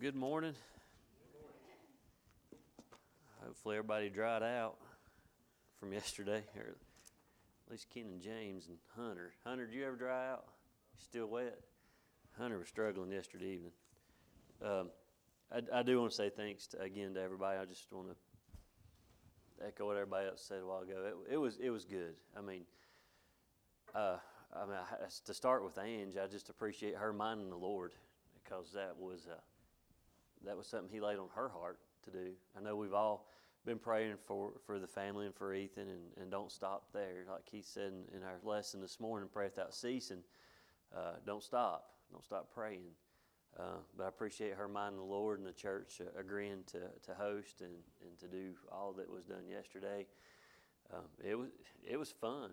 good morning. Hopefully, everybody dried out from yesterday, or at least Ken and James and Hunter. Hunter, did you ever dry out? Still wet? Hunter was struggling yesterday evening. Um, I, I, do want to say thanks to, again to everybody. I just want to echo what everybody else said a while ago. It, it was it was good. I mean, uh, I mean, I, to start with Ange, I just appreciate her minding the Lord because that was uh, that was something He laid on her heart to do. I know we've all been praying for, for the family and for Ethan, and, and don't stop there. Like he said in, in our lesson this morning, pray without ceasing. Uh, don't stop. Don't stop praying. Uh, but I appreciate her mind the Lord and the church uh, agreeing to, to host and, and to do all that was done yesterday. Um, it was it was fun.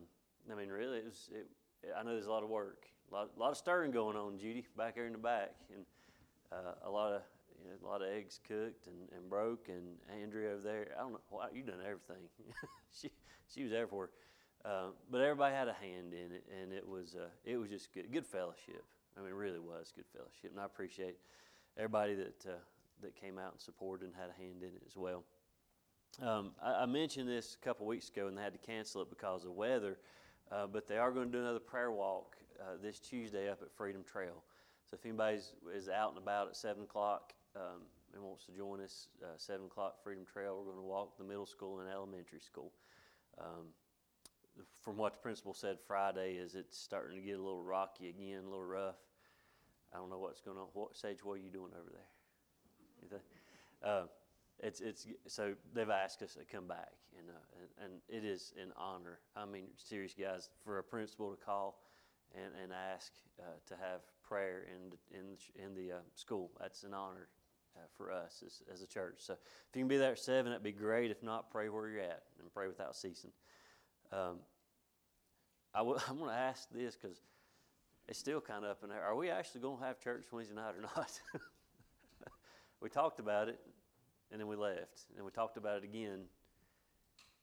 I mean, really, it was. It, I know there's a lot of work, a lot, a lot of stirring going on, Judy, back here in the back, and uh, a lot of you know, a lot of eggs cooked and, and broke, and Andrea over there. I don't know. Wow, you done everything. she she was everywhere, uh, but everybody had a hand in it, and it was uh, it was just good good fellowship. I mean, it really was good fellowship, and I appreciate everybody that uh, that came out and supported and had a hand in it as well. Um, I, I, mentioned this a couple weeks ago, and they had to cancel it because of weather. Uh, but they are going to do another prayer walk uh, this Tuesday up at Freedom Trail. So if anybody is out and about at 7 o'clock um, and wants to join us, uh, 7 o'clock Freedom Trail, we're going to walk the middle school and elementary school. Um, from what the principal said Friday, is it's starting to get a little rocky again, a little rough. I don't know what's going on. What Sage? What are you doing over there? Uh, it's it's so they've asked us to come back, and, uh, and, and it is an honor. I mean, serious guys, for a principal to call and, and ask uh, to have prayer in in in the uh, school. That's an honor for us as, as a church. So if you can be there at seven, that'd be great. If not, pray where you're at and pray without ceasing. Um, I w- I'm going to ask this because it's still kind of up in there. Are we actually going to have church Wednesday night or not? we talked about it and then we left. And we talked about it again,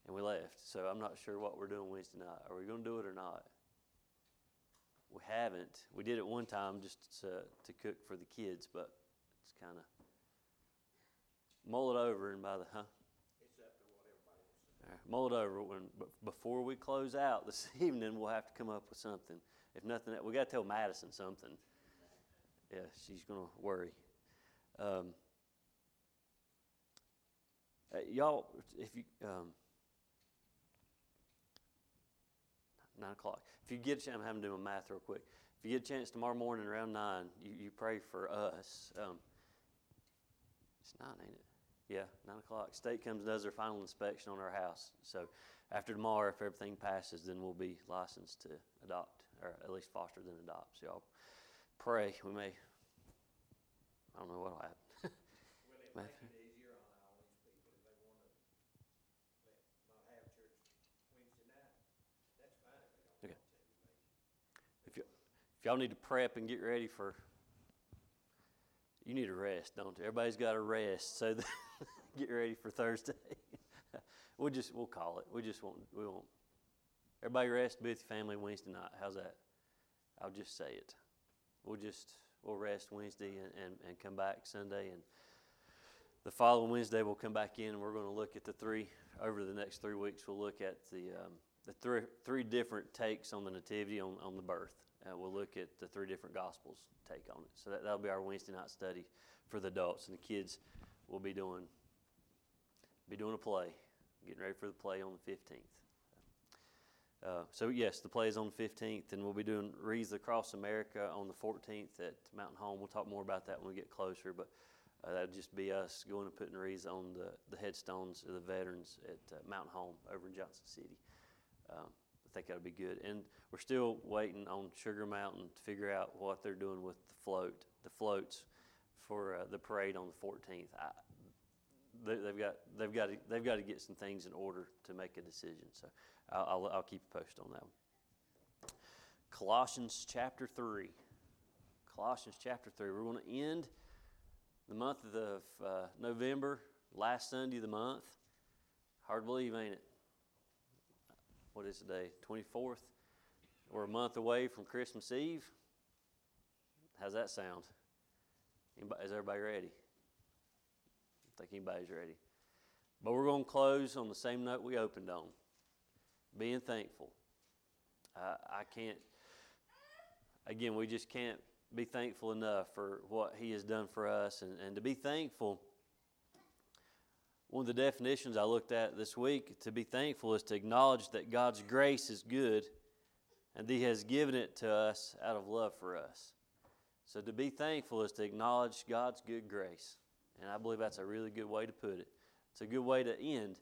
and we left. So I'm not sure what we're doing Wednesday night. Are we going to do it or not? We haven't. We did it one time just to, to cook for the kids, but it's kind of mull it over and by the huh. It's up to what everybody wants. mull it over when before we close out this evening. We'll have to come up with something. If nothing, we got to tell Madison something. Yeah, she's going to worry. Um, uh, y'all, if you, um, nine o'clock. If you get a chance, I'm having to do my math real quick. If you get a chance tomorrow morning around nine, you, you pray for us. Um, it's nine, ain't it? Yeah, nine o'clock. State comes and does their final inspection on our house. So after tomorrow, if everything passes, then we'll be licensed to adopt, or at least foster then adopt. So y'all pray. We may. I don't know what'll happen. Will it make it easier on all these people if they want to let, not have church Wednesday night? That's fine if they don't Okay. want to. If, y- if y'all need to prep and get ready for, you need a rest, don't you? Everybody's got a rest, so get ready for Thursday. we'll just we'll call it. We just won't we won't. Everybody rest, with your family Wednesday night. How's that? I'll just say it. We'll just we'll rest Wednesday and, and, and come back Sunday and the following Wednesday we'll come back in and we're going to look at the three over the next three weeks. We'll look at the um, the three three different takes on the nativity on, on the birth. Uh, we'll look at the three different gospels take on it. So that, that'll be our Wednesday night study for the adults and the kids. will be doing be doing a play, getting ready for the play on the fifteenth. Uh, so yes, the play is on the fifteenth, and we'll be doing Wreaths Across America on the fourteenth at Mountain Home. We'll talk more about that when we get closer, but uh, that'll just be us going and putting wreaths on the, the headstones of the veterans at uh, Mountain Home over in Johnson City. Um, think that'll be good. And we're still waiting on Sugar Mountain to figure out what they're doing with the float, the floats for uh, the parade on the 14th. I, they, they've got they've got to, they've got to get some things in order to make a decision. So I'll, I'll, I'll keep you posted on that one. Colossians chapter three. Colossians chapter three. We're going to end the month of uh, November, last Sunday of the month. Hard to believe, ain't it? What is today? 24th? We're a month away from Christmas Eve. How's that sound? Anybody, is everybody ready? I think anybody's ready. But we're going to close on the same note we opened on being thankful. I, I can't, again, we just can't be thankful enough for what He has done for us. And, and to be thankful, one of the definitions I looked at this week to be thankful is to acknowledge that God's grace is good and He has given it to us out of love for us. So to be thankful is to acknowledge God's good grace. And I believe that's a really good way to put it. It's a good way to end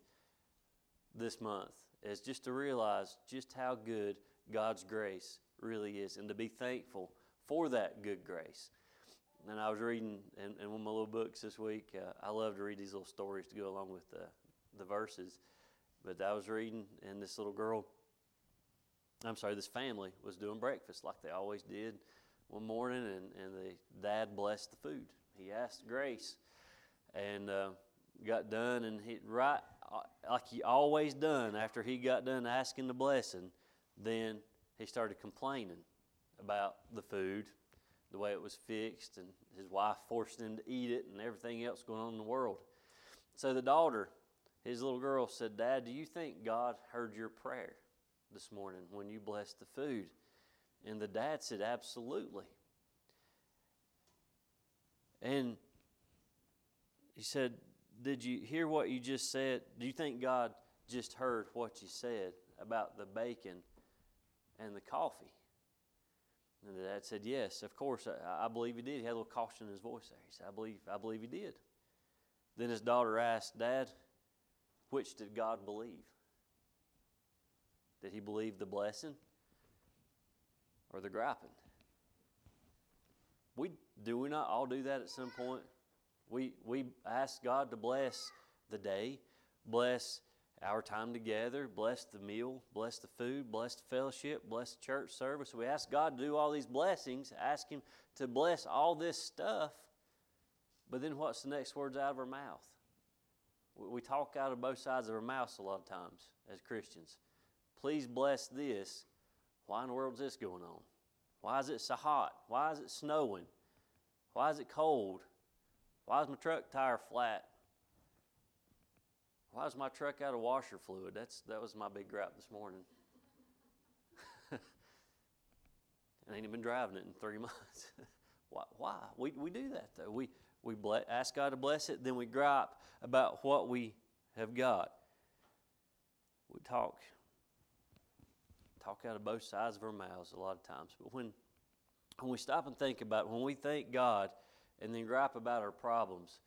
this month, is just to realize just how good God's grace really is and to be thankful for that good grace. And I was reading in, in one of my little books this week. Uh, I love to read these little stories to go along with the, the verses. But I was reading, and this little girl, I'm sorry, this family was doing breakfast like they always did one morning, and, and the dad blessed the food. He asked Grace, and uh, got done, and he right uh, like he always done after he got done asking the blessing, then he started complaining about the food, the way it was fixed, and his wife forced him to eat it, and everything else going on in the world. So the daughter, his little girl, said, "Dad, do you think God heard your prayer this morning when you blessed the food?" And the dad said, Absolutely. And he said, Did you hear what you just said? Do you think God just heard what you said about the bacon and the coffee? And the dad said, Yes, of course. I, I believe he did. He had a little caution in his voice there. He said, I believe, I believe he did. Then his daughter asked, Dad, which did God believe? Did he believe the blessing or the griping. We do we not all do that at some point? We we ask God to bless the day, bless our time together, bless the meal, bless the food, bless the fellowship, bless the church service. We ask God to do all these blessings, ask Him to bless all this stuff. But then what's the next words out of our mouth? We talk out of both sides of our mouths a lot of times as Christians. Please bless this why in the world is this going on? Why is it so hot? Why is it snowing? Why is it cold? Why is my truck tire flat? Why is my truck out of washer fluid? That's that was my big gripe this morning. I ain't even been driving it in three months. why? Why? We, we do that though. We we bless, ask God to bless it, then we gripe about what we have got. We talk talk out of both sides of our mouths a lot of times. But when, when we stop and think about it, when we thank God and then gripe about our problems,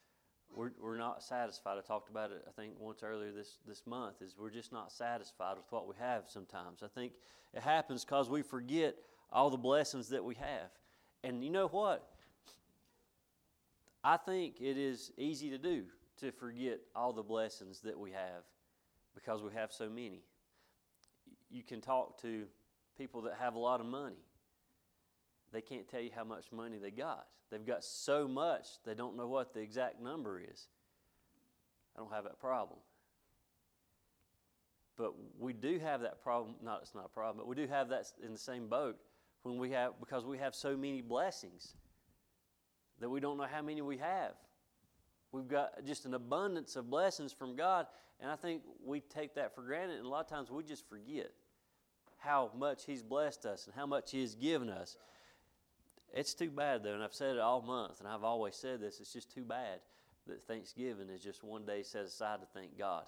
we're, we're not satisfied. I talked about it, I think, once earlier this, this month, is we're just not satisfied with what we have sometimes. I think it happens because we forget all the blessings that we have. And you know what? I think it is easy to do to forget all the blessings that we have because we have so many you can talk to people that have a lot of money. They can't tell you how much money they got. They've got so much, they don't know what the exact number is. I don't have that problem. But we do have that problem, not it's not a problem, but we do have that in the same boat when we have because we have so many blessings that we don't know how many we have. We've got just an abundance of blessings from God, and I think we take that for granted, and a lot of times we just forget how much He's blessed us and how much He has given us. It's too bad, though, and I've said it all month, and I've always said this it's just too bad that Thanksgiving is just one day set aside to thank God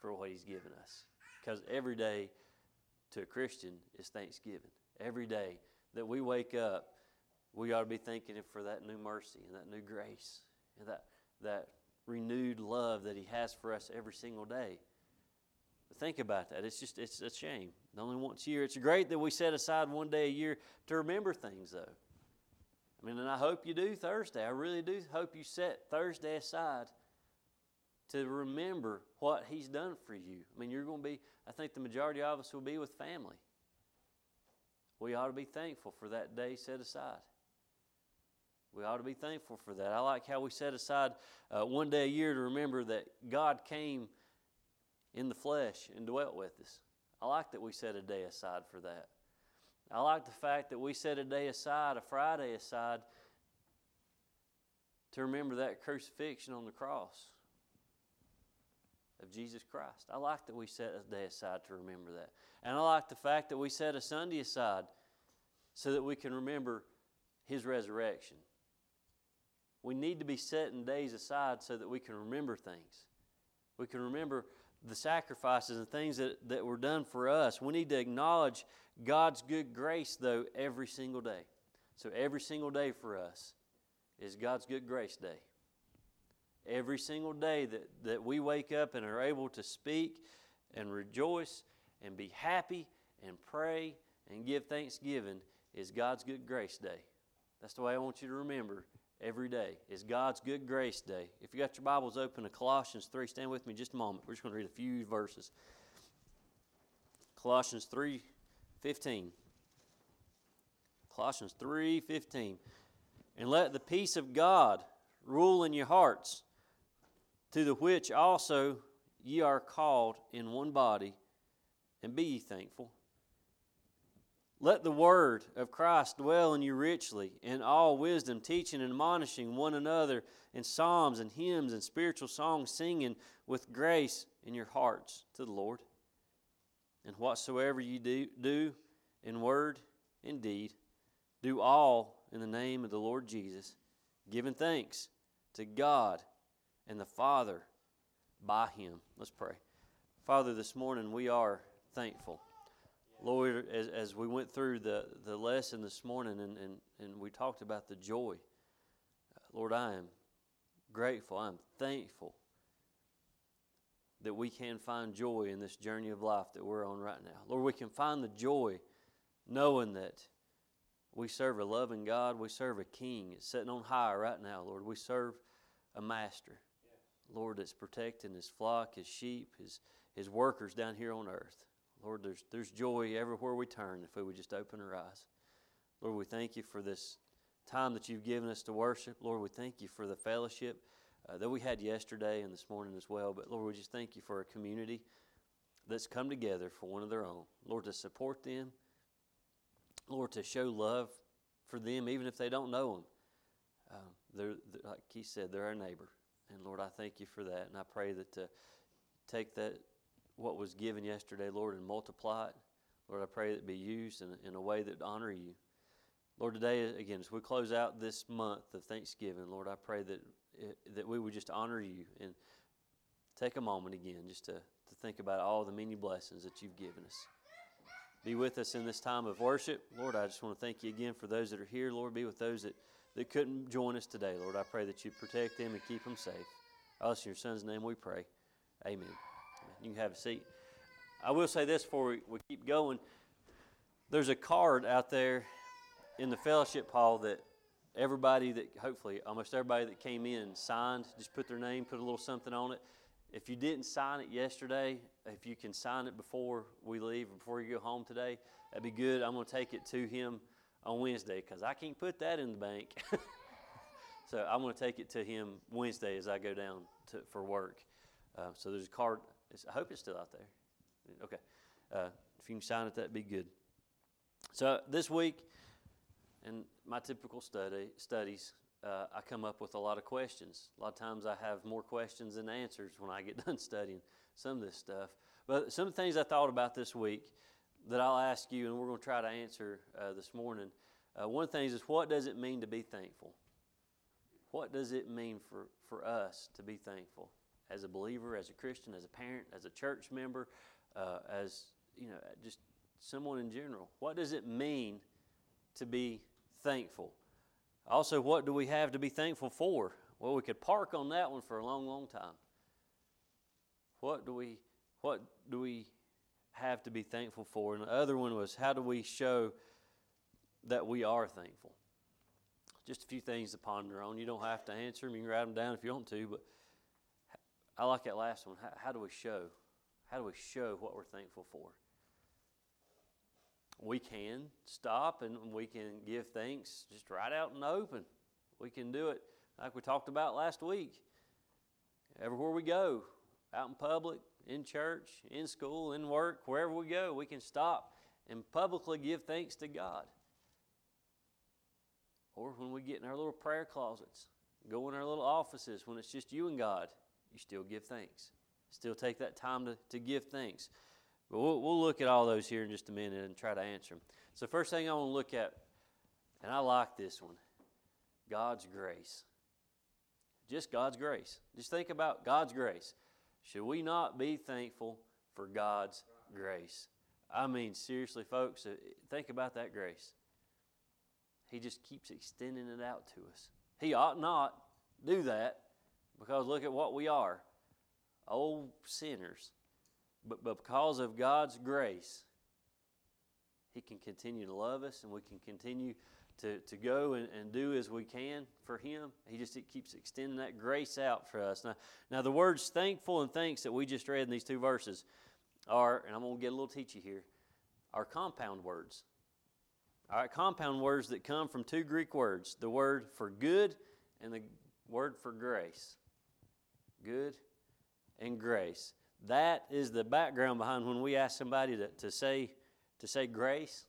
for what He's given us. Because every day to a Christian is Thanksgiving. Every day that we wake up, we ought to be thanking Him for that new mercy and that new grace and that, that renewed love that He has for us every single day. Think about that. It's just, it's a shame. Only once a year. It's great that we set aside one day a year to remember things, though. I mean, and I hope you do Thursday. I really do hope you set Thursday aside to remember what He's done for you. I mean, you're going to be, I think the majority of us will be with family. We ought to be thankful for that day set aside. We ought to be thankful for that. I like how we set aside uh, one day a year to remember that God came in the flesh and dwelt with us. I like that we set a day aside for that. I like the fact that we set a day aside, a Friday aside, to remember that crucifixion on the cross. of Jesus Christ. I like that we set a day aside to remember that. And I like the fact that we set a Sunday aside so that we can remember His resurrection. We need to be setting days aside so that we can remember things. We can remember the sacrifices and things that, that were done for us. We need to acknowledge God's good grace, though, every single day. So, every single day for us is God's good grace day. Every single day that, that we wake up and are able to speak and rejoice and be happy and pray and give thanksgiving is God's good grace day. That's the way I want you to remember every day is God's good grace day. If you got your Bibles open to Colossians 3, stand with me just a moment. We're just going to read a few verses. Colossians 3 15. Colossians 3 15. And let the peace of God rule in your hearts, to the which also ye are called in one body, and be ye thankful. Let the word of Christ dwell in you richly, in all wisdom, teaching and admonishing one another in psalms and hymns and spiritual songs, singing with grace in your hearts to the Lord. And whatsoever you do, do in word and deed, do all in the name of the Lord Jesus, giving thanks to God and the Father by Him. Let's pray. Father, this morning we are thankful. Lord, as, as we went through the, the lesson this morning and, and, and we talked about the joy, Lord, I am grateful, I'm thankful that we can find joy in this journey of life that we're on right now. Lord, we can find the joy knowing that we serve a loving God, we serve a king that's sitting on high right now, Lord. We serve a master, Lord, that's protecting his flock, his sheep, his, his workers down here on earth. Lord, there's, there's joy everywhere we turn if we would just open our eyes. Lord, we thank you for this time that you've given us to worship. Lord, we thank you for the fellowship uh, that we had yesterday and this morning as well. But Lord, we just thank you for a community that's come together for one of their own. Lord, to support them. Lord, to show love for them, even if they don't know them. Um, they're, they're, like he said, they're our neighbor. And Lord, I thank you for that. And I pray that to take that what was given yesterday, Lord, and multiply it. Lord, I pray that it be used in, in a way that honor you. Lord, today, again, as we close out this month of Thanksgiving, Lord, I pray that, that we would just honor you and take a moment again just to, to think about all the many blessings that you've given us. Be with us in this time of worship. Lord, I just want to thank you again for those that are here. Lord, be with those that, that couldn't join us today. Lord, I pray that you protect them and keep them safe. Us in your son's name we pray. Amen. You can have a seat. I will say this before we, we keep going. There's a card out there in the fellowship hall that everybody that hopefully almost everybody that came in signed. Just put their name, put a little something on it. If you didn't sign it yesterday, if you can sign it before we leave, or before you go home today, that'd be good. I'm going to take it to him on Wednesday because I can't put that in the bank. so I'm going to take it to him Wednesday as I go down to, for work. Uh, so there's a card I hope it's still out there. Okay. Uh, if you can sign it, that'd be good. So this week, in my typical study studies, uh, I come up with a lot of questions. A lot of times, I have more questions than answers when I get done studying some of this stuff. But some of the things I thought about this week that I'll ask you, and we're going to try to answer uh, this morning. Uh, one of the things is, what does it mean to be thankful? What does it mean for, for us to be thankful? As a believer, as a Christian, as a parent, as a church member, uh, as you know, just someone in general. What does it mean to be thankful? Also, what do we have to be thankful for? Well, we could park on that one for a long, long time. What do we what do we have to be thankful for? And the other one was how do we show that we are thankful? Just a few things to ponder on. You don't have to answer them. You can write them down if you want to, but I like that last one. How, how, do we show? How do we show what we're thankful for? We can stop and we can give thanks just right out in the open. We can do it like we talked about last week. Everywhere we go, out in public, in church, in school, in work, wherever we go, we can stop and publicly give thanks to God. Or when we get in our little prayer closets, go in our little offices when it's just you and God, you still give thanks. Still take that time to, to give thanks. But we'll, we'll look at all those here in just a minute and try to answer them. So, first thing I want to look at, and I like this one God's grace. Just God's grace. Just think about God's grace. Should we not be thankful for God's grace? I mean, seriously, folks, uh, think about that grace. He just keeps extending it out to us. He ought not do that because look at what we are old sinners. But, because of God's grace, He can continue to love us and we can continue to, to go and, and do as we can for Him. He just keeps extending that grace out for us. Now, now, the words thankful and thanks that we just read in these two verses are, and I'm going to get a little teachy here, are compound words. All right, compound words that come from two Greek words the word for good and the word for grace. Good and grace. That is the background behind when we ask somebody to, to say to say grace.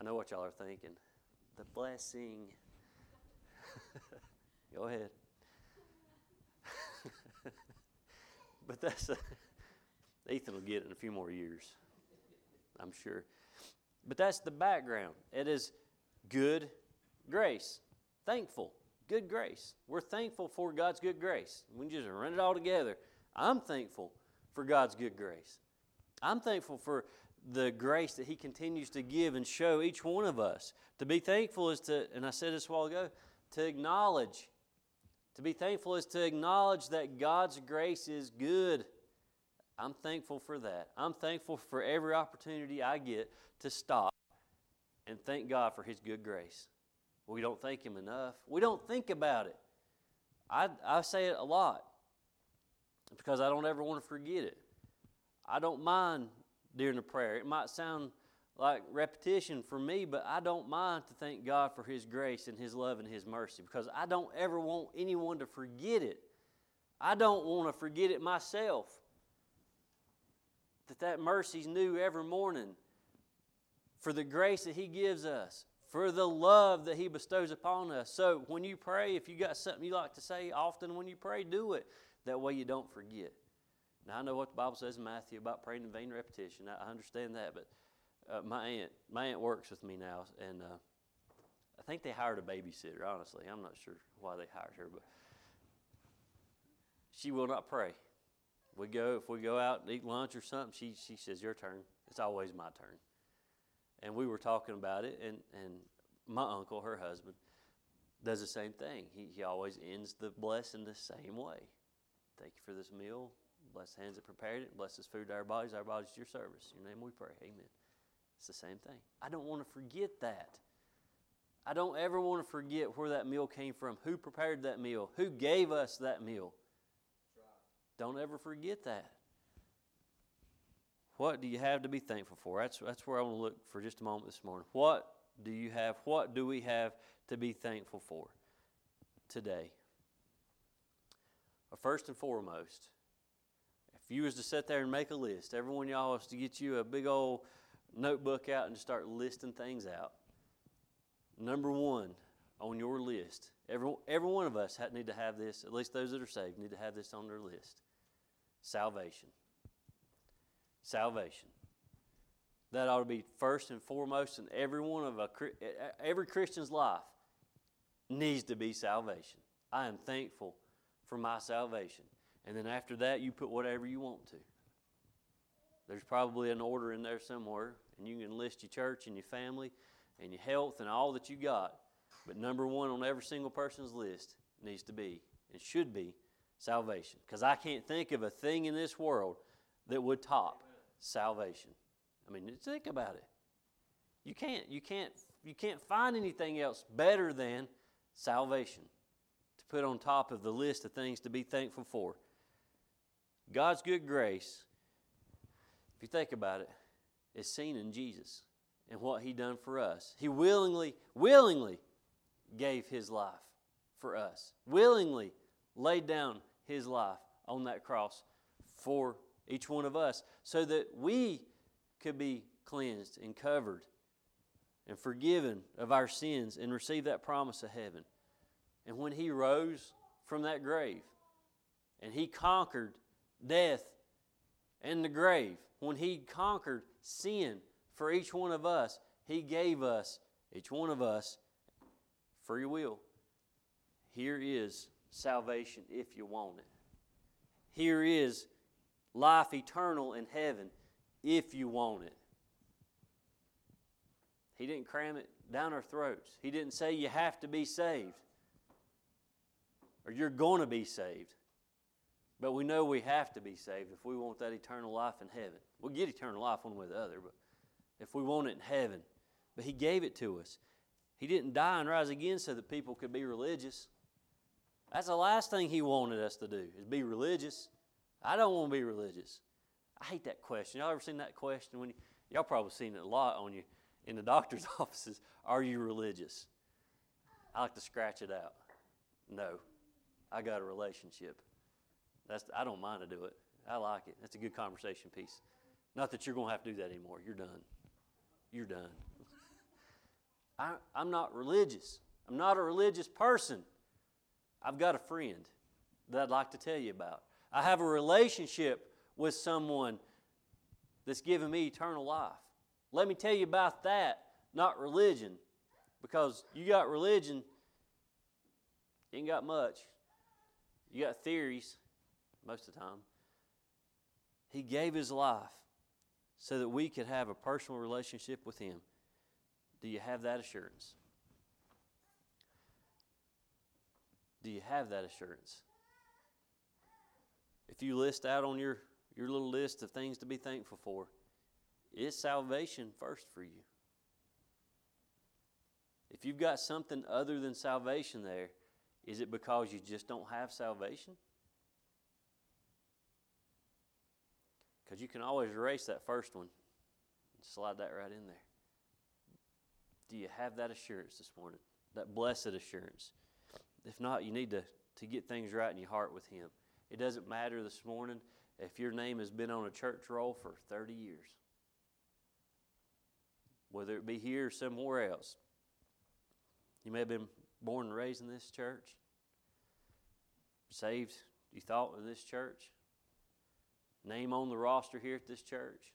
I know what y'all are thinking. The blessing. Go ahead. but that's a, Ethan will get it in a few more years, I'm sure. But that's the background. It is good grace, thankful, good grace. We're thankful for God's good grace. We just run it all together. I'm thankful for God's good grace. I'm thankful for the grace that He continues to give and show each one of us. To be thankful is to, and I said this a while ago, to acknowledge. To be thankful is to acknowledge that God's grace is good. I'm thankful for that. I'm thankful for every opportunity I get to stop and thank God for His good grace. We don't thank Him enough. We don't think about it. I, I say it a lot because I don't ever want to forget it. I don't mind during the prayer. It might sound like repetition for me, but I don't mind to thank God for His grace and His love and His mercy because I don't ever want anyone to forget it. I don't want to forget it myself. That that mercy's new every morning for the grace that He gives us, for the love that He bestows upon us. So when you pray, if you got something you like to say often when you pray, do it. That way you don't forget. Now I know what the Bible says in Matthew about praying in vain repetition. I understand that, but uh, my aunt, my aunt works with me now, and uh, I think they hired a babysitter. Honestly, I'm not sure why they hired her, but she will not pray. We go if we go out and eat lunch or something. She she says, "Your turn." It's always my turn. And we were talking about it, and and my uncle, her husband, does the same thing. He he always ends the blessing the same way. Thank you for this meal. Bless the hands that prepared it. Bless this food to our bodies. Our bodies to your service. In your name we pray. Amen. It's the same thing. I don't want to forget that. I don't ever want to forget where that meal came from, who prepared that meal, who gave us that meal. Don't ever forget that. What do you have to be thankful for? That's, that's where I want to look for just a moment this morning. What do you have? What do we have to be thankful for today? First and foremost, if you was to sit there and make a list, every one of y'all was to get you a big old notebook out and start listing things out. Number one on your list, every, every one of us need to have this, at least those that are saved, need to have this on their list salvation. Salvation. That ought to be first and foremost in every one of a, every Christian's life needs to be salvation. I am thankful for my salvation. And then after that, you put whatever you want to. There's probably an order in there somewhere, and you can list your church and your family and your health and all that you got. But number one on every single person's list needs to be and should be salvation. Because I can't think of a thing in this world that would top salvation. I mean, think about it. You can't, you can't, you can't find anything else better than salvation to put on top of the list of things to be thankful for. God's good grace, if you think about it, is seen in Jesus and what He done for us. He willingly, willingly gave His life for us, willingly laid down His life on that cross for each one of us so that we could be cleansed and covered and forgiven of our sins and receive that promise of heaven. And when He rose from that grave, and he conquered death and the grave, when he conquered sin for each one of us, he gave us, each one of us, free will. Here is salvation if you want it. Here is life eternal in heaven if you want it. He didn't cram it down our throats. He didn't say you have to be saved or you're going to be saved. But we know we have to be saved if we want that eternal life in heaven. We'll get eternal life one way or the other, but if we want it in heaven. But He gave it to us. He didn't die and rise again so that people could be religious. That's the last thing He wanted us to do, is be religious. I don't want to be religious. I hate that question. Y'all ever seen that question? When you, y'all probably seen it a lot on you in the doctor's offices. Are you religious? I like to scratch it out. No, I got a relationship. That's I don't mind to do it. I like it. That's a good conversation piece. Not that you're going to have to do that anymore. You're done. You're done. I, I'm not religious. I'm not a religious person. I've got a friend that I'd like to tell you about. I have a relationship with someone that's given me eternal life. Let me tell you about that, not religion. Because you got religion, you ain't got much. You got theories most of the time. He gave his life so that we could have a personal relationship with him. Do you have that assurance? Do you have that assurance? If you list out on your, your little list of things to be thankful for, is salvation first for you? If you've got something other than salvation there, is it because you just don't have salvation? Because you can always erase that first one and slide that right in there. Do you have that assurance this morning? That blessed assurance? If not, you need to, to get things right in your heart with Him. It doesn't matter this morning if your name has been on a church roll for 30 years, whether it be here or somewhere else. You may have been born and raised in this church, saved, you thought, in this church, name on the roster here at this church.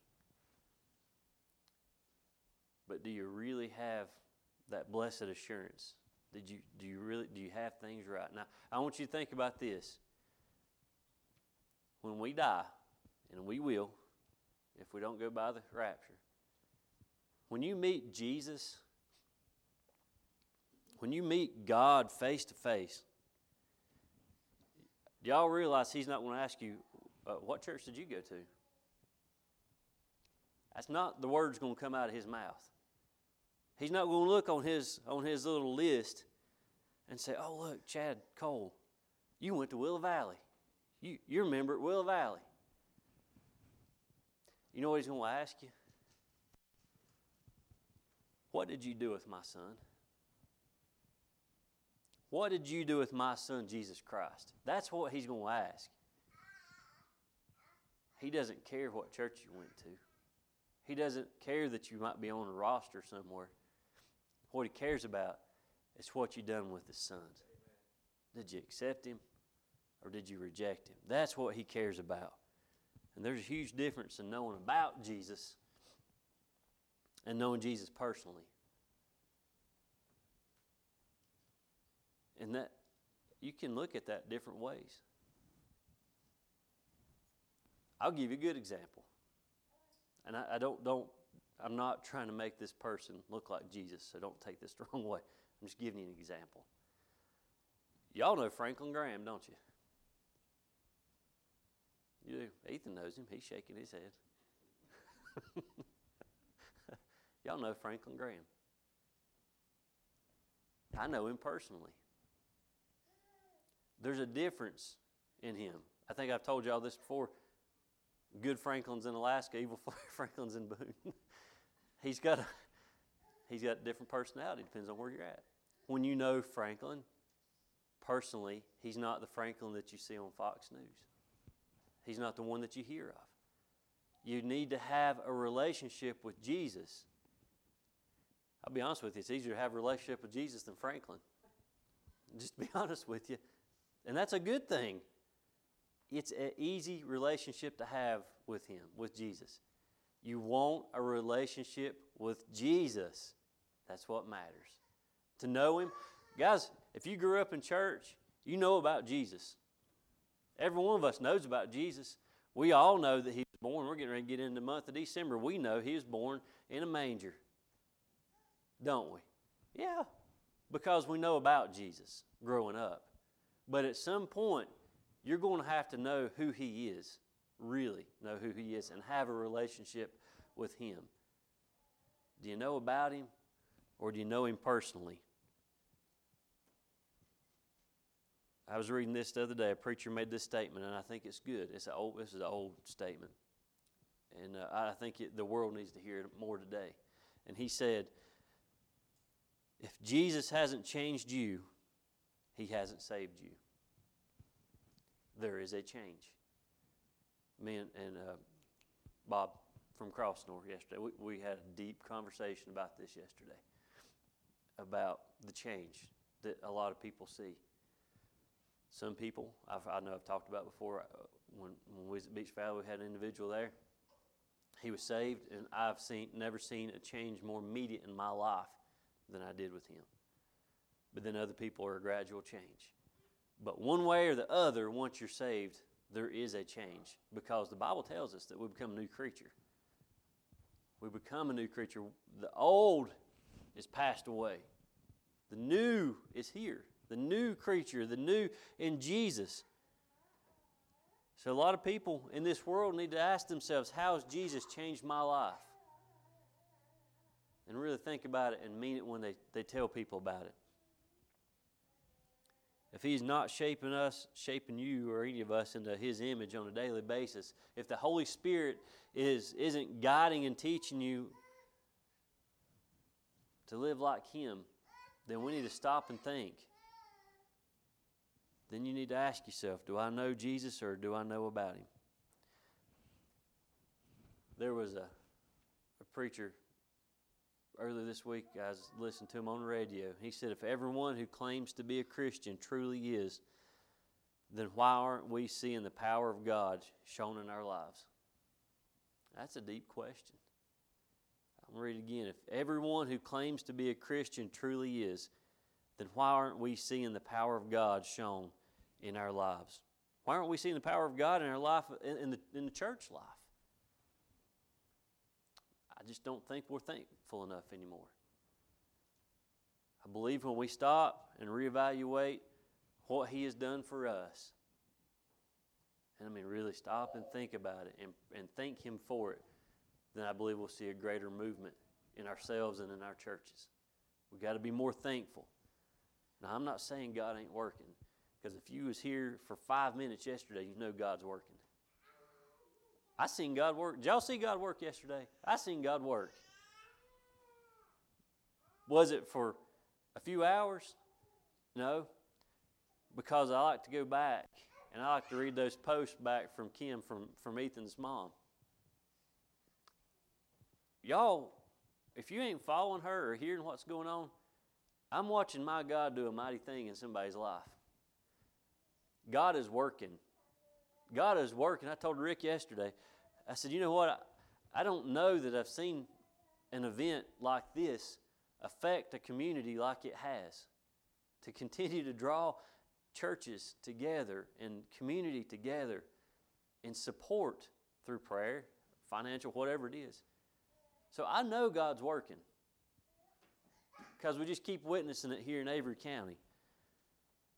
But do you really have that blessed assurance? Did you do you really do you have things right? Now I want you to think about this. When we die, and we will, if we don't go by the rapture, when you meet Jesus, when you meet God face to face, do y'all realize He's not going to ask you, uh, What church did you go to? That's not the words going to come out of His mouth. He's not going to look on his, on his little list and say, Oh, look, Chad Cole, you went to Willow Valley. You, you're a at Willow Valley. You know what he's going to ask you? What did you do with my son? What did you do with my son, Jesus Christ? That's what he's going to ask. He doesn't care what church you went to. He doesn't care that you might be on a roster somewhere. What he cares about is what you done with his son. Did you accept him or did you reject him? That's what he cares about. And there's a huge difference in knowing about Jesus and knowing Jesus personally. And that you can look at that different ways. I'll give you a good example. And I, I don't don't I'm not trying to make this person look like Jesus, so don't take this the wrong way. I'm just giving you an example. Y'all know Franklin Graham, don't you? You. Ethan knows him. He's shaking his head. Y'all know Franklin Graham. I know him personally. There's a difference in him. I think I've told y'all this before. Good Franklin's in Alaska, evil Franklin's in Boone. he's got a he's got a different personality, depends on where you're at. When you know Franklin, personally, he's not the Franklin that you see on Fox News. He's not the one that you hear of. You need to have a relationship with Jesus. I'll be honest with you, it's easier to have a relationship with Jesus than Franklin. Just to be honest with you. And that's a good thing. it's an easy relationship to have with Him, with Jesus. You want a relationship with Jesus. That's what matters. To know Him. Guys, if you grew up in church, you know about Jesus. Every one of us knows about Jesus. We all know that He was born. We're getting ready to get into the month of December. We know He was born in a manger. Don't we? Yeah, because we know about Jesus growing up. But at some point, you're going to have to know who He is, really know who He is, and have a relationship with Him. Do you know about Him, or do you know Him personally? I was reading this the other day. A preacher made this statement, and I think it's good. It's an old, this is an old statement, and uh, I think it, the world needs to hear it more today. And he said, "If Jesus hasn't changed you, He hasn't saved you." there is a change. Me and, and uh, Bob from Crossnore yesterday, we, we had a deep conversation about this yesterday, about the change that a lot of people see. Some people, I've, i know I've talked about before, uh, when, when we was at Beach Valley, we had an individual there. He was saved, and I've seen never seen a change more immediate in my life than I did with him. But then other people are a gradual change. But one way or the other, once you're saved, there is a change because the Bible tells us that we become a new creature. We become a new creature. The old is passed away, the new is here. The new creature, the new in Jesus. So, a lot of people in this world need to ask themselves, How has Jesus changed my life? And really think about it and mean it when they, they tell people about it if He's not shaping us, shaping you or any of us into His image on a daily basis, if the Holy Spirit is, isn't guiding and teaching you to live like Him, then we need to stop and think. Then you need to ask yourself do I know Jesus or do I know about Him? There was a, a preacher earlier this week, I was listening to him on the radio. He said, If everyone who claims to be a Christian truly is, then why aren't we seeing the power of God shown in our lives? That's a deep question. I'm going to read it again. If everyone who claims to be a Christian truly is, then why aren't we seeing the power of God shown in our lives? Why aren't we seeing the power of God in our life, in, in the, in the church life? I just don't think we're thankful enough anymore. I believe when we stop and reevaluate what He has done for us, and I mean really stop and think about it and, and thank Him for it, then I believe we'll see a greater movement in ourselves and in our churches. We've got to be more thankful. Now, I'm not saying God ain't working, because if you was here for five minutes yesterday, you know God's working. I seen God work. Did y'all see God work yesterday? I seen God work. Was it for a few hours? No, because I like to go back and I like to read those posts back from Kim from, from Ethan's mom. Y'all, if you ain't following her or hearing what's going on, I'm watching my God do a mighty thing in somebody's life. God is working. God is working. I told Rick yesterday, I said, you know what? I, I don't know that I've seen an event like this affect a community like it has. To continue to draw churches together and community together in support through prayer, financial, whatever it is. So I know God's working because we just keep witnessing it here in Avery County.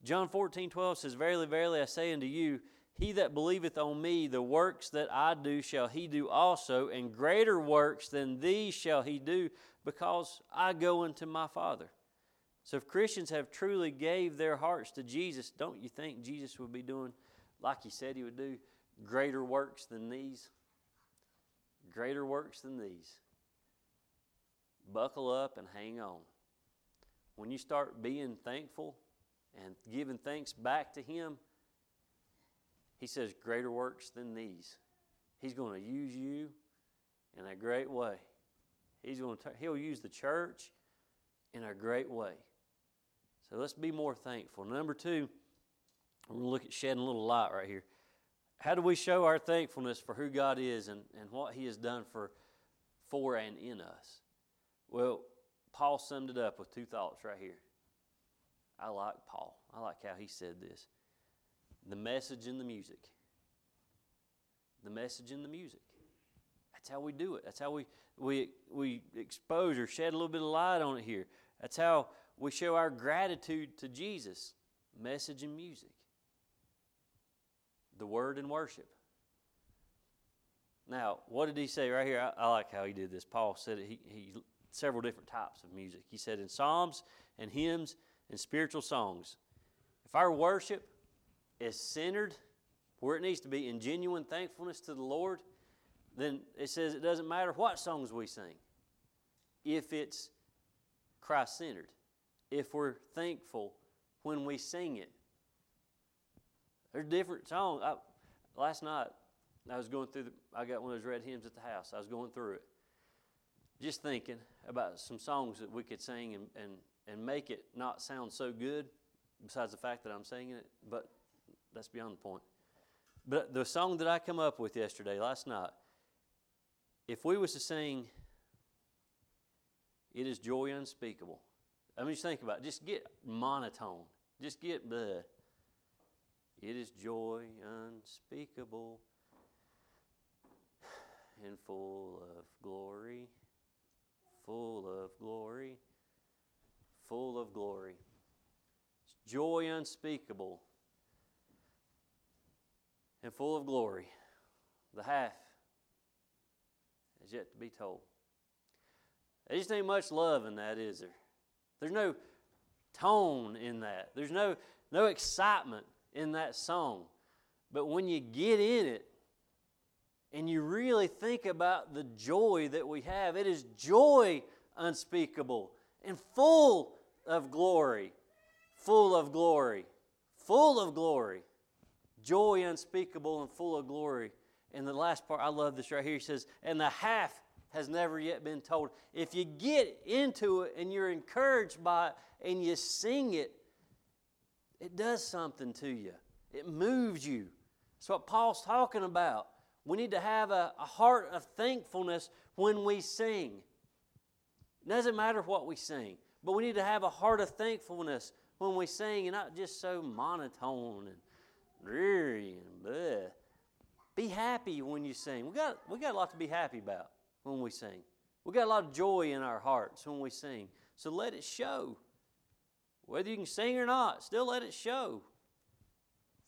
John 14, 12 says, Verily, verily, I say unto you, he that believeth on me, the works that I do shall he do also, and greater works than these shall he do, because I go unto my Father. So if Christians have truly gave their hearts to Jesus, don't you think Jesus would be doing like he said he would do? Greater works than these? Greater works than these. Buckle up and hang on. When you start being thankful and giving thanks back to him, he says, Greater works than these. He's going to use you in a great way. He's going to, he'll use the church in a great way. So let's be more thankful. Number two, we're going to look at shedding a little light right here. how do we show our thankfulness for who God is and, and what He has done for, for and in us? Well, Paul summed it up with two thoughts right here. I like Paul. I like how he said this. The message in the music. The message in the music. That's how we do it. That's how we, we, we expose or shed a little bit of light on it here. That's how we show our gratitude to Jesus. Message and music. The word and worship. Now, what did he say right here? I, I like how he did this. Paul said it, he, he several different types of music. He said in psalms and hymns and spiritual songs. If our worship is centered where it needs to be in genuine thankfulness to the Lord, then it says it doesn't matter what songs we sing if it's Christ centered, if we're thankful when we sing it. There's different songs. I, last night, I was going through the, I got one of those red hymns at the house. I was going through it, just thinking about some songs that we could sing and, and, and make it not sound so good, besides the fact that I'm singing it, but that's beyond the point. But the song that I come up with yesterday, last night, if we was to sing, it is joy unspeakable. I mean, just think about it. Just get monotone. Just get the. It is joy unspeakable and full of glory, full of glory, full of glory. It's joy unspeakable and full of glory. The half is yet to be told. There just ain't much love in that, is there? There's no tone in that. There's no, no excitement in that song. But when you get in it and you really think about the joy that we have, it is joy unspeakable and full of glory. Full of glory. Full of glory. Joy unspeakable and full of glory. And the last part, I love this right here. He says, and the half has never yet been told. If you get into it and you're encouraged by it and you sing it, it does something to you. It moves you. That's what Paul's talking about. We need to have a, a heart of thankfulness when we sing. It doesn't matter what we sing, but we need to have a heart of thankfulness when we sing and not just so monotone and dreary and bleh. Be happy when you sing. We got, we got a lot to be happy about when we sing. We got a lot of joy in our hearts when we sing. So let it show. Whether you can sing or not, still let it show.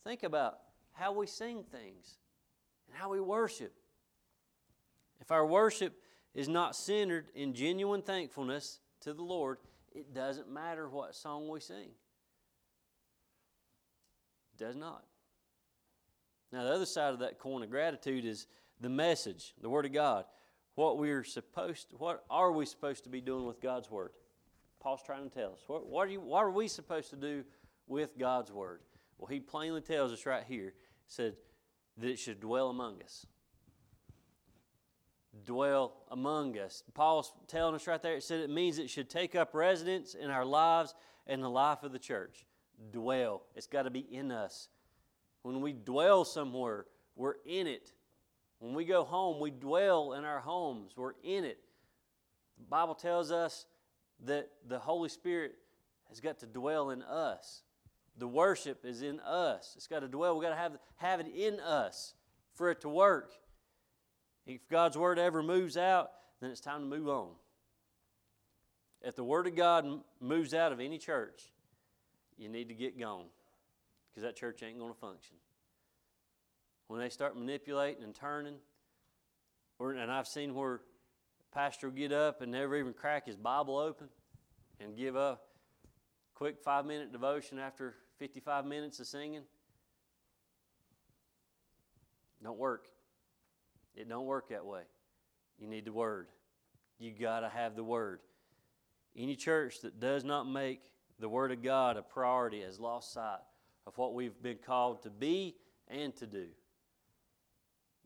Think about how we sing things and how we worship. If our worship is not centered in genuine thankfulness to the Lord, it doesn't matter what song we sing. It does not. Now, the other side of that coin of gratitude is the message, the Word of God. What we're supposed to, what are we supposed to be doing with God's Word? Paul's trying to tell us. What, what, are, you, what are we supposed to do with God's Word? Well, he plainly tells us right here, said that it should dwell among us. Dwell among us. Paul's telling us right there, it said it means it should take up residence in our lives and the life of the church. Dwell. It's got to be in us. When we dwell somewhere, we're in it. When we go home, we dwell in our homes, we're in it. The Bible tells us that the Holy Spirit has got to dwell in us. The worship is in us. It's got to dwell. We've got to have, have it in us for it to work. If God's Word ever moves out, then it's time to move on. If the Word of God moves out of any church, you need to get gone because that church ain't going to function. When they start manipulating and turning, or, and I've seen where pastor will get up and never even crack his Bible open and give a quick five minute devotion after 55 minutes of singing. Don't work. It don't work that way. You need the Word. You got to have the Word. Any church that does not make the Word of God a priority has lost sight of what we've been called to be and to do.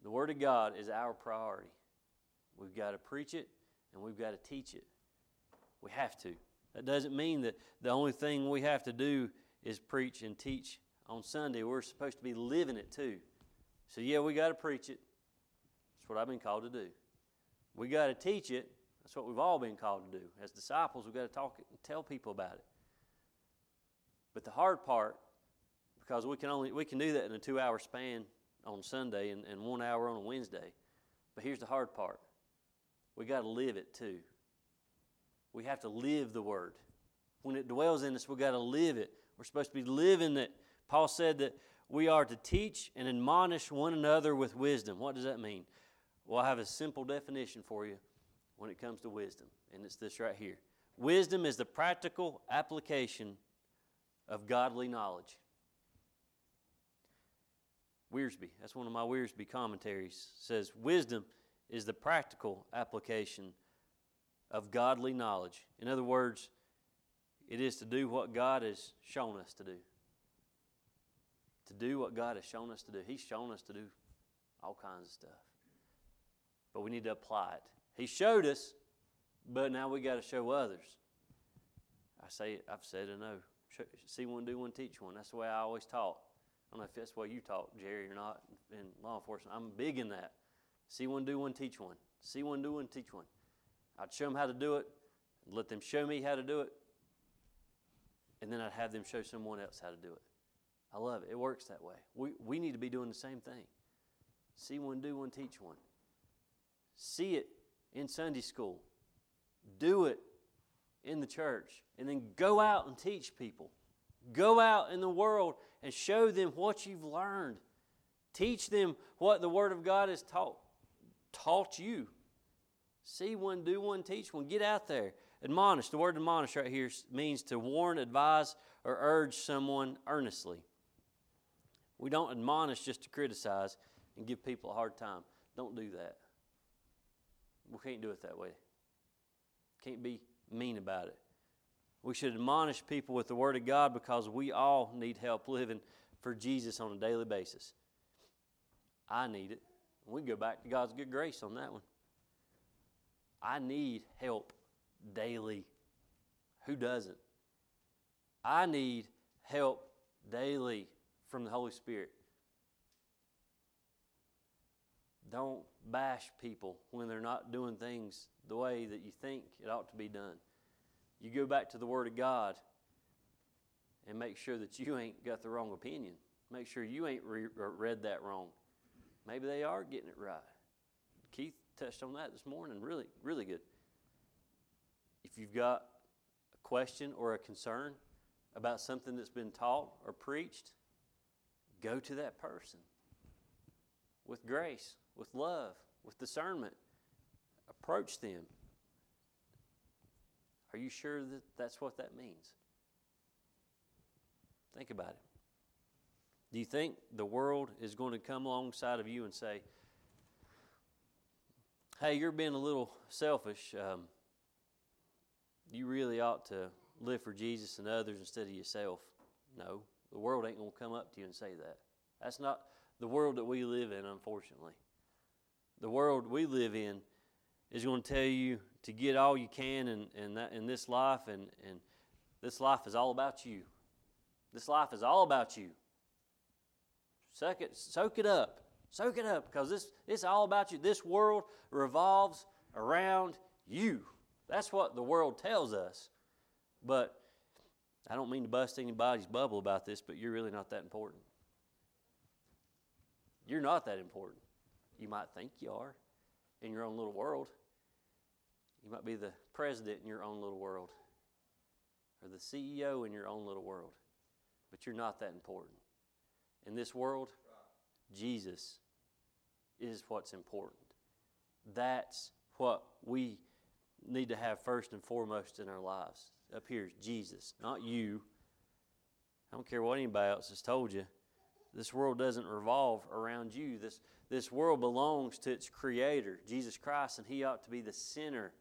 The Word of God is our priority. We've got to preach it and we've got to teach it. We have to. That doesn't mean that the only thing we have to do is preach and teach on Sunday. We're supposed to be living it too. So, yeah, we got to preach it. What I've been called to do. We got to teach it. That's what we've all been called to do. As disciples, we've got to talk and tell people about it. But the hard part, because we can only we can do that in a two hour span on Sunday and, and one hour on a Wednesday. But here's the hard part. We got to live it too. We have to live the word. When it dwells in us, we got to live it. We're supposed to be living it. Paul said that we are to teach and admonish one another with wisdom. What does that mean? Well, I have a simple definition for you when it comes to wisdom, and it's this right here. Wisdom is the practical application of godly knowledge. Wiersbe, that's one of my Wiersbe commentaries, says wisdom is the practical application of godly knowledge. In other words, it is to do what God has shown us to do. To do what God has shown us to do. He's shown us to do all kinds of stuff. But we need to apply it. He showed us, but now we got to show others. I say, I've said it, no. See one, do one, teach one. That's the way I always taught. I don't know if that's the way you taught, Jerry, or not in law enforcement. I'm big in that. See one, do one, teach one. See one, do one, teach one. I'd show them how to do it, let them show me how to do it, and then I'd have them show someone else how to do it. I love it. It works that way. We, we need to be doing the same thing. See one, do one, teach one. See it in Sunday school. Do it in the church. And then go out and teach people. Go out in the world and show them what you've learned. Teach them what the Word of God has taught, taught you. See one, do one, teach one. Get out there. Admonish. The word admonish right here means to warn, advise, or urge someone earnestly. We don't admonish just to criticize and give people a hard time. Don't do that. We can't do it that way. Can't be mean about it. We should admonish people with the Word of God because we all need help living for Jesus on a daily basis. I need it. We go back to God's good grace on that one. I need help daily. Who doesn't? I need help daily from the Holy Spirit. Don't bash people when they're not doing things the way that you think it ought to be done. You go back to the Word of God and make sure that you ain't got the wrong opinion. Make sure you ain't re- uh, read that wrong. Maybe they are getting it right. Keith touched on that this morning. Really, really good. If you've got a question or a concern about something that's been taught or preached, go to that person with grace, with love, with discernment. Approach them. Are you sure that that's what that means? Think about it. Do you think the world is going to come alongside of you and say, hey, you're being a little selfish. Um, you really ought to live for Jesus and others instead of yourself? No, the world ain't going to come up to you and say that. That's not the world that we live in, unfortunately. The world we live in is going to tell you to get all you can in, in, that, in this life, and, and this life is all about you. This life is all about you. Suck it, soak it up. Soak it up because this it's all about you. This world revolves around you. That's what the world tells us. But I don't mean to bust anybody's bubble about this, but you're really not that important. You're not that important. You might think you are in your own little world. You might be the president in your own little world or the CEO in your own little world, but you're not that important. In this world, Jesus is what's important. That's what we need to have first and foremost in our lives. Up here is Jesus, not you. I don't care what anybody else has told you. This world doesn't revolve around you. This, this world belongs to its creator, Jesus Christ, and He ought to be the center,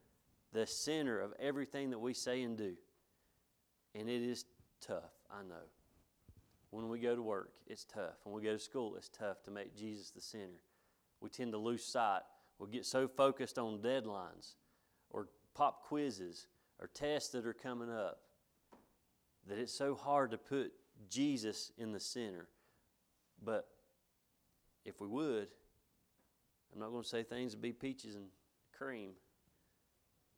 the center of everything that we say and do. And it is tough, I know. When we go to work, it's tough. When we go to school, it's tough to make Jesus the center. We tend to lose sight. We get so focused on deadlines or pop quizzes or tests that are coming up that it's so hard to put Jesus in the center. But if we would, I'm not going to say things would be peaches and cream,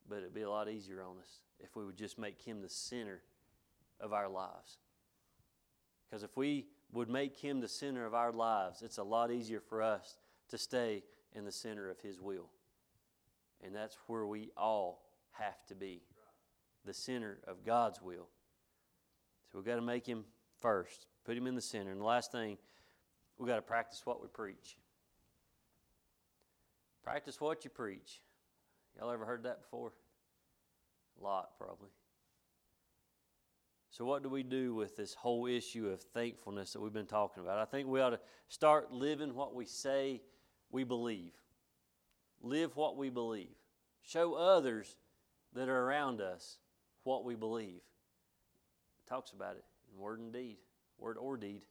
but it'd be a lot easier on us if we would just make Him the center of our lives. Because if we would make Him the center of our lives, it's a lot easier for us to stay in the center of His will. And that's where we all have to be the center of God's will. So we've got to make Him first, put Him in the center. And the last thing, we've got to practice what we preach. Practice what you preach. Y'all ever heard that before? A lot, probably. So, what do we do with this whole issue of thankfulness that we've been talking about? I think we ought to start living what we say we believe. Live what we believe. Show others that are around us what we believe. It talks about it in word and deed, word or deed.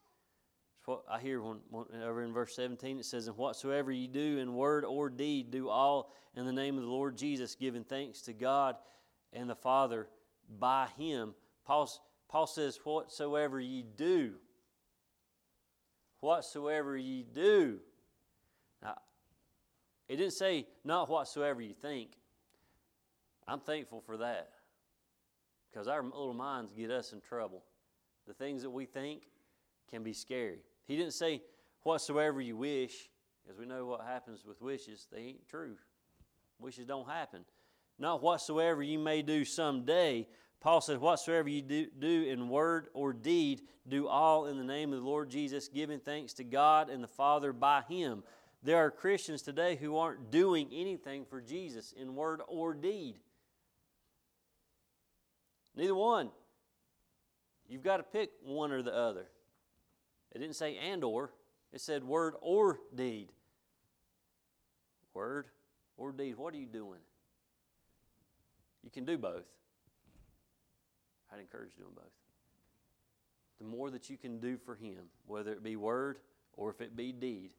What I hear when, when, over in verse 17 it says, And whatsoever you do in word or deed, do all in the name of the Lord Jesus, giving thanks to God and the Father by Him. Paul's, Paul says, Whatsoever ye do, whatsoever ye do. Now, it didn't say not whatsoever you think. I'm thankful for that because our little minds get us in trouble. The things that we think can be scary. He didn't say whatsoever you wish, because we know what happens with wishes. They ain't true. Wishes don't happen. Not whatsoever you may do someday. Paul said, Whatsoever you do, do in word or deed, do all in the name of the Lord Jesus, giving thanks to God and the Father by Him. There are Christians today who aren't doing anything for Jesus in word or deed. Neither one. You've got to pick one or the other. It didn't say and or, it said word or deed. Word or deed. What are you doing? You can do both. I'd encourage doing both. The more that you can do for Him, whether it be word or if it be deed,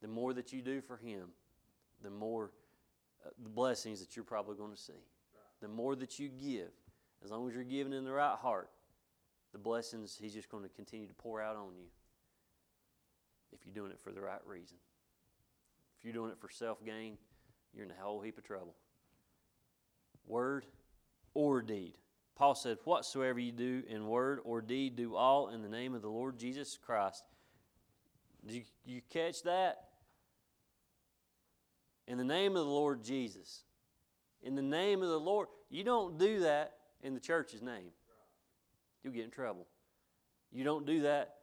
the more that you do for Him, the more uh, the blessings that you're probably going to see. The more that you give, as long as you're giving in the right heart, the blessings He's just going to continue to pour out on you if you're doing it for the right reason. If you're doing it for self gain, you're in a whole heap of trouble. Word or deed. Paul said, Whatsoever you do in word or deed, do all in the name of the Lord Jesus Christ. Did you, you catch that? In the name of the Lord Jesus. In the name of the Lord. You don't do that in the church's name. You'll get in trouble. You don't do that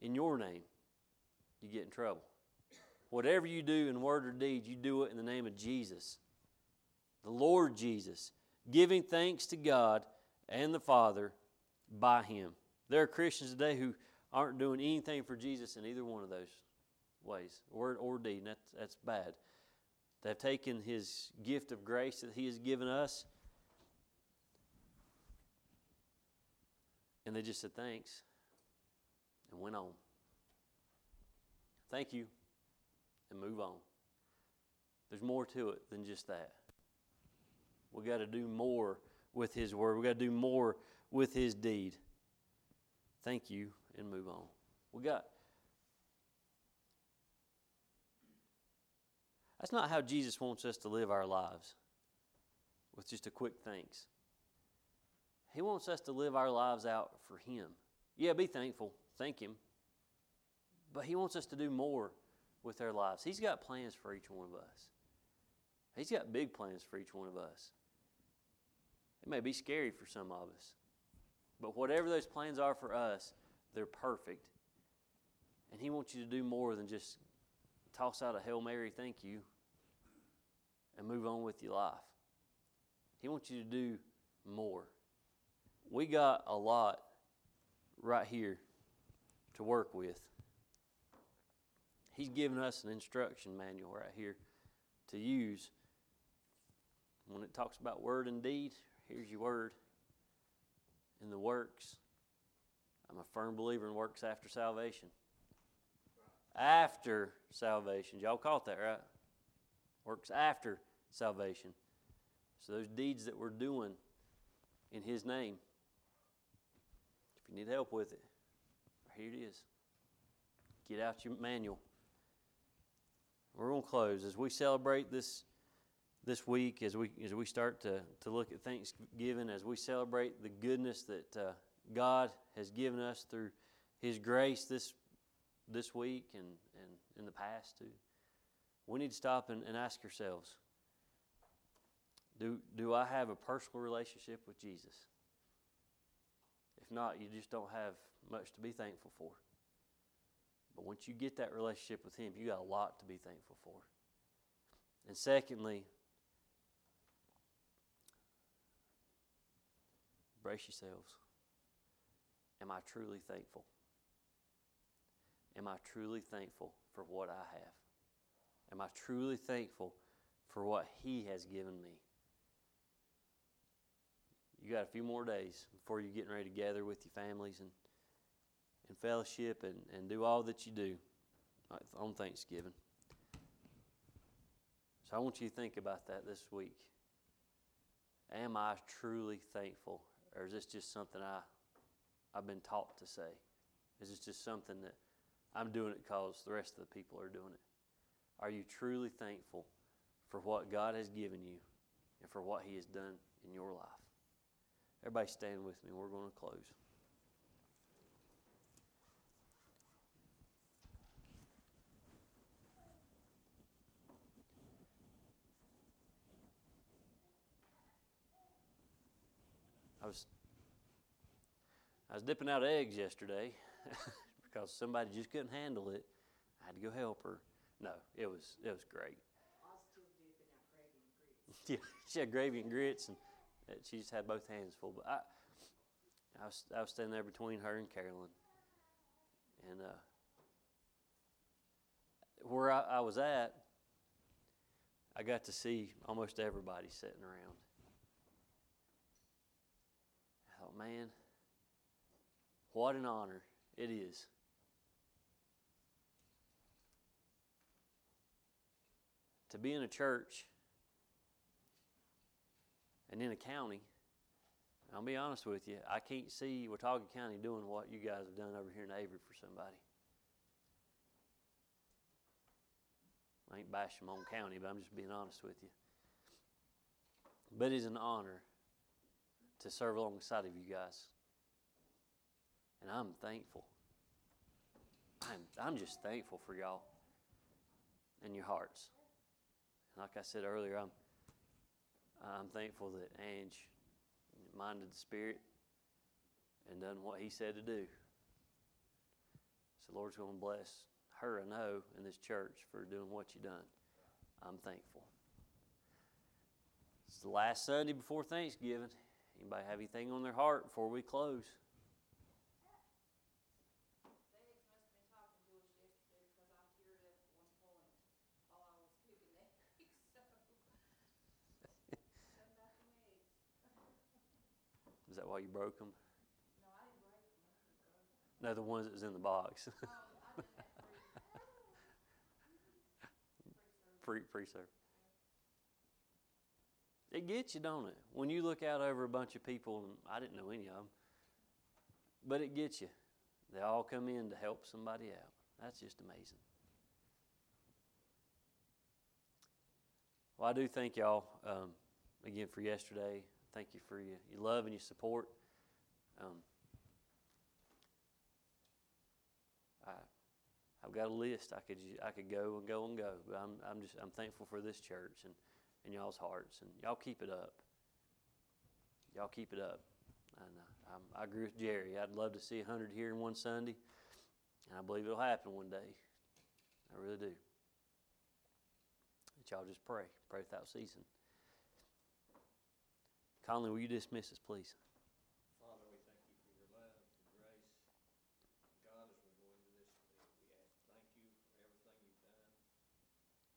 in your name. You get in trouble. Whatever you do in word or deed, you do it in the name of Jesus, the Lord Jesus, giving thanks to God and the Father by Him. There are Christians today who aren't doing anything for Jesus in either one of those ways, word or deed, and that's, that's bad. They've taken His gift of grace that He has given us, and they just said thanks and went on. Thank you and move on. There's more to it than just that. We've got to do more with His Word. we've got to do more with His deed. Thank you and move on. We got. That's not how Jesus wants us to live our lives with just a quick thanks. He wants us to live our lives out for Him. Yeah, be thankful. Thank Him. But He wants us to do more with our lives. He's got plans for each one of us. He's got big plans for each one of us. It may be scary for some of us, but whatever those plans are for us, they're perfect. And He wants you to do more than just toss out a Hail Mary, thank you, and move on with your life. He wants you to do more. We got a lot right here to work with. He's given us an instruction manual right here to use. When it talks about word and deed, here's your word. In the works, I'm a firm believer in works after salvation. After salvation. Y'all caught that, right? Works after salvation. So those deeds that we're doing in His name, you need help with it, here it is. Get out your manual we're gonna close as we celebrate this this week, as we as we start to to look at Thanksgiving, as we celebrate the goodness that uh, God has given us through His grace this this week and and in the past too. We need to stop and, and ask ourselves: Do do I have a personal relationship with Jesus? Not, you just don't have much to be thankful for. But once you get that relationship with Him, you got a lot to be thankful for. And secondly, brace yourselves. Am I truly thankful? Am I truly thankful for what I have? Am I truly thankful for what He has given me? You got a few more days before you're getting ready to gather with your families and and fellowship and, and do all that you do on Thanksgiving. So I want you to think about that this week. Am I truly thankful, or is this just something I, I've been taught to say? Is this just something that I'm doing it because the rest of the people are doing it? Are you truly thankful for what God has given you and for what He has done in your life? Everybody stand with me. We're going to close. I was I was dipping out eggs yesterday because somebody just couldn't handle it. I had to go help her. No, it was it was great. I was still dipping out gravy and grits. Yeah, she had gravy and grits, and she just had both hands full. But I, I was I was standing there between her and Carolyn, and uh, where I, I was at, I got to see almost everybody sitting around. I thought, man, what an honor it is. To be in a church and in a county, I'll be honest with you, I can't see Watauga County doing what you guys have done over here in Avery for somebody. I ain't bashing my own county, but I'm just being honest with you. But it's an honor to serve alongside of you guys. And I'm thankful. I'm, I'm just thankful for y'all and your hearts. Like I said earlier, I'm, I'm thankful that Ange minded the Spirit and done what he said to do. So Lord's going to bless her, I know, in this church for doing what you done. I'm thankful. It's the last Sunday before Thanksgiving. Anybody have anything on their heart before we close? The eggs must have been talking to us yesterday because I teared up at one point while I was cooking the eggs, so. Something about them eggs. Is that why you broke them? No, I didn't break them, I broke them. No, the ones that was in the box. Oh, I did that free. pre Free pre service. It gets you, don't it? When you look out over a bunch of people, and I didn't know any of them, but it gets you. They all come in to help somebody out. That's just amazing. Well, I do thank y'all um, again for yesterday. Thank you for your, your love and your support. Um, I, I've got a list. I could I could go and go and go, but I'm I'm just I'm thankful for this church and, and y'all's hearts and y'all keep it up. Y'all keep it up. And uh, I'm, I agree with Jerry. I'd love to see a hundred here in one Sunday, and I believe it'll happen one day. I really do. Y'all just pray, pray without ceasing. Conley, will you dismiss us, please? Father, we thank you for your love, your grace. God, as we go into this week, we ask, thank you for everything you've done.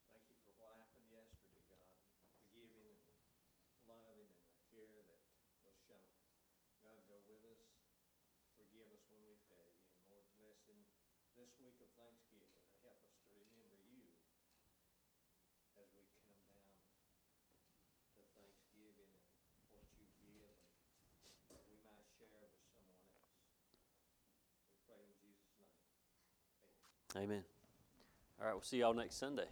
Thank you for what happened yesterday, God, the giving and loving and the care that was shown. God, go with us, forgive us when we fail you, and Lord, bless in this week of Thanksgiving, and help us to remember you as we come down to Thanksgiving and what you give and that we might share with someone else. We pray in Jesus' name. Amen. Amen. All right, we'll see y'all next Sunday.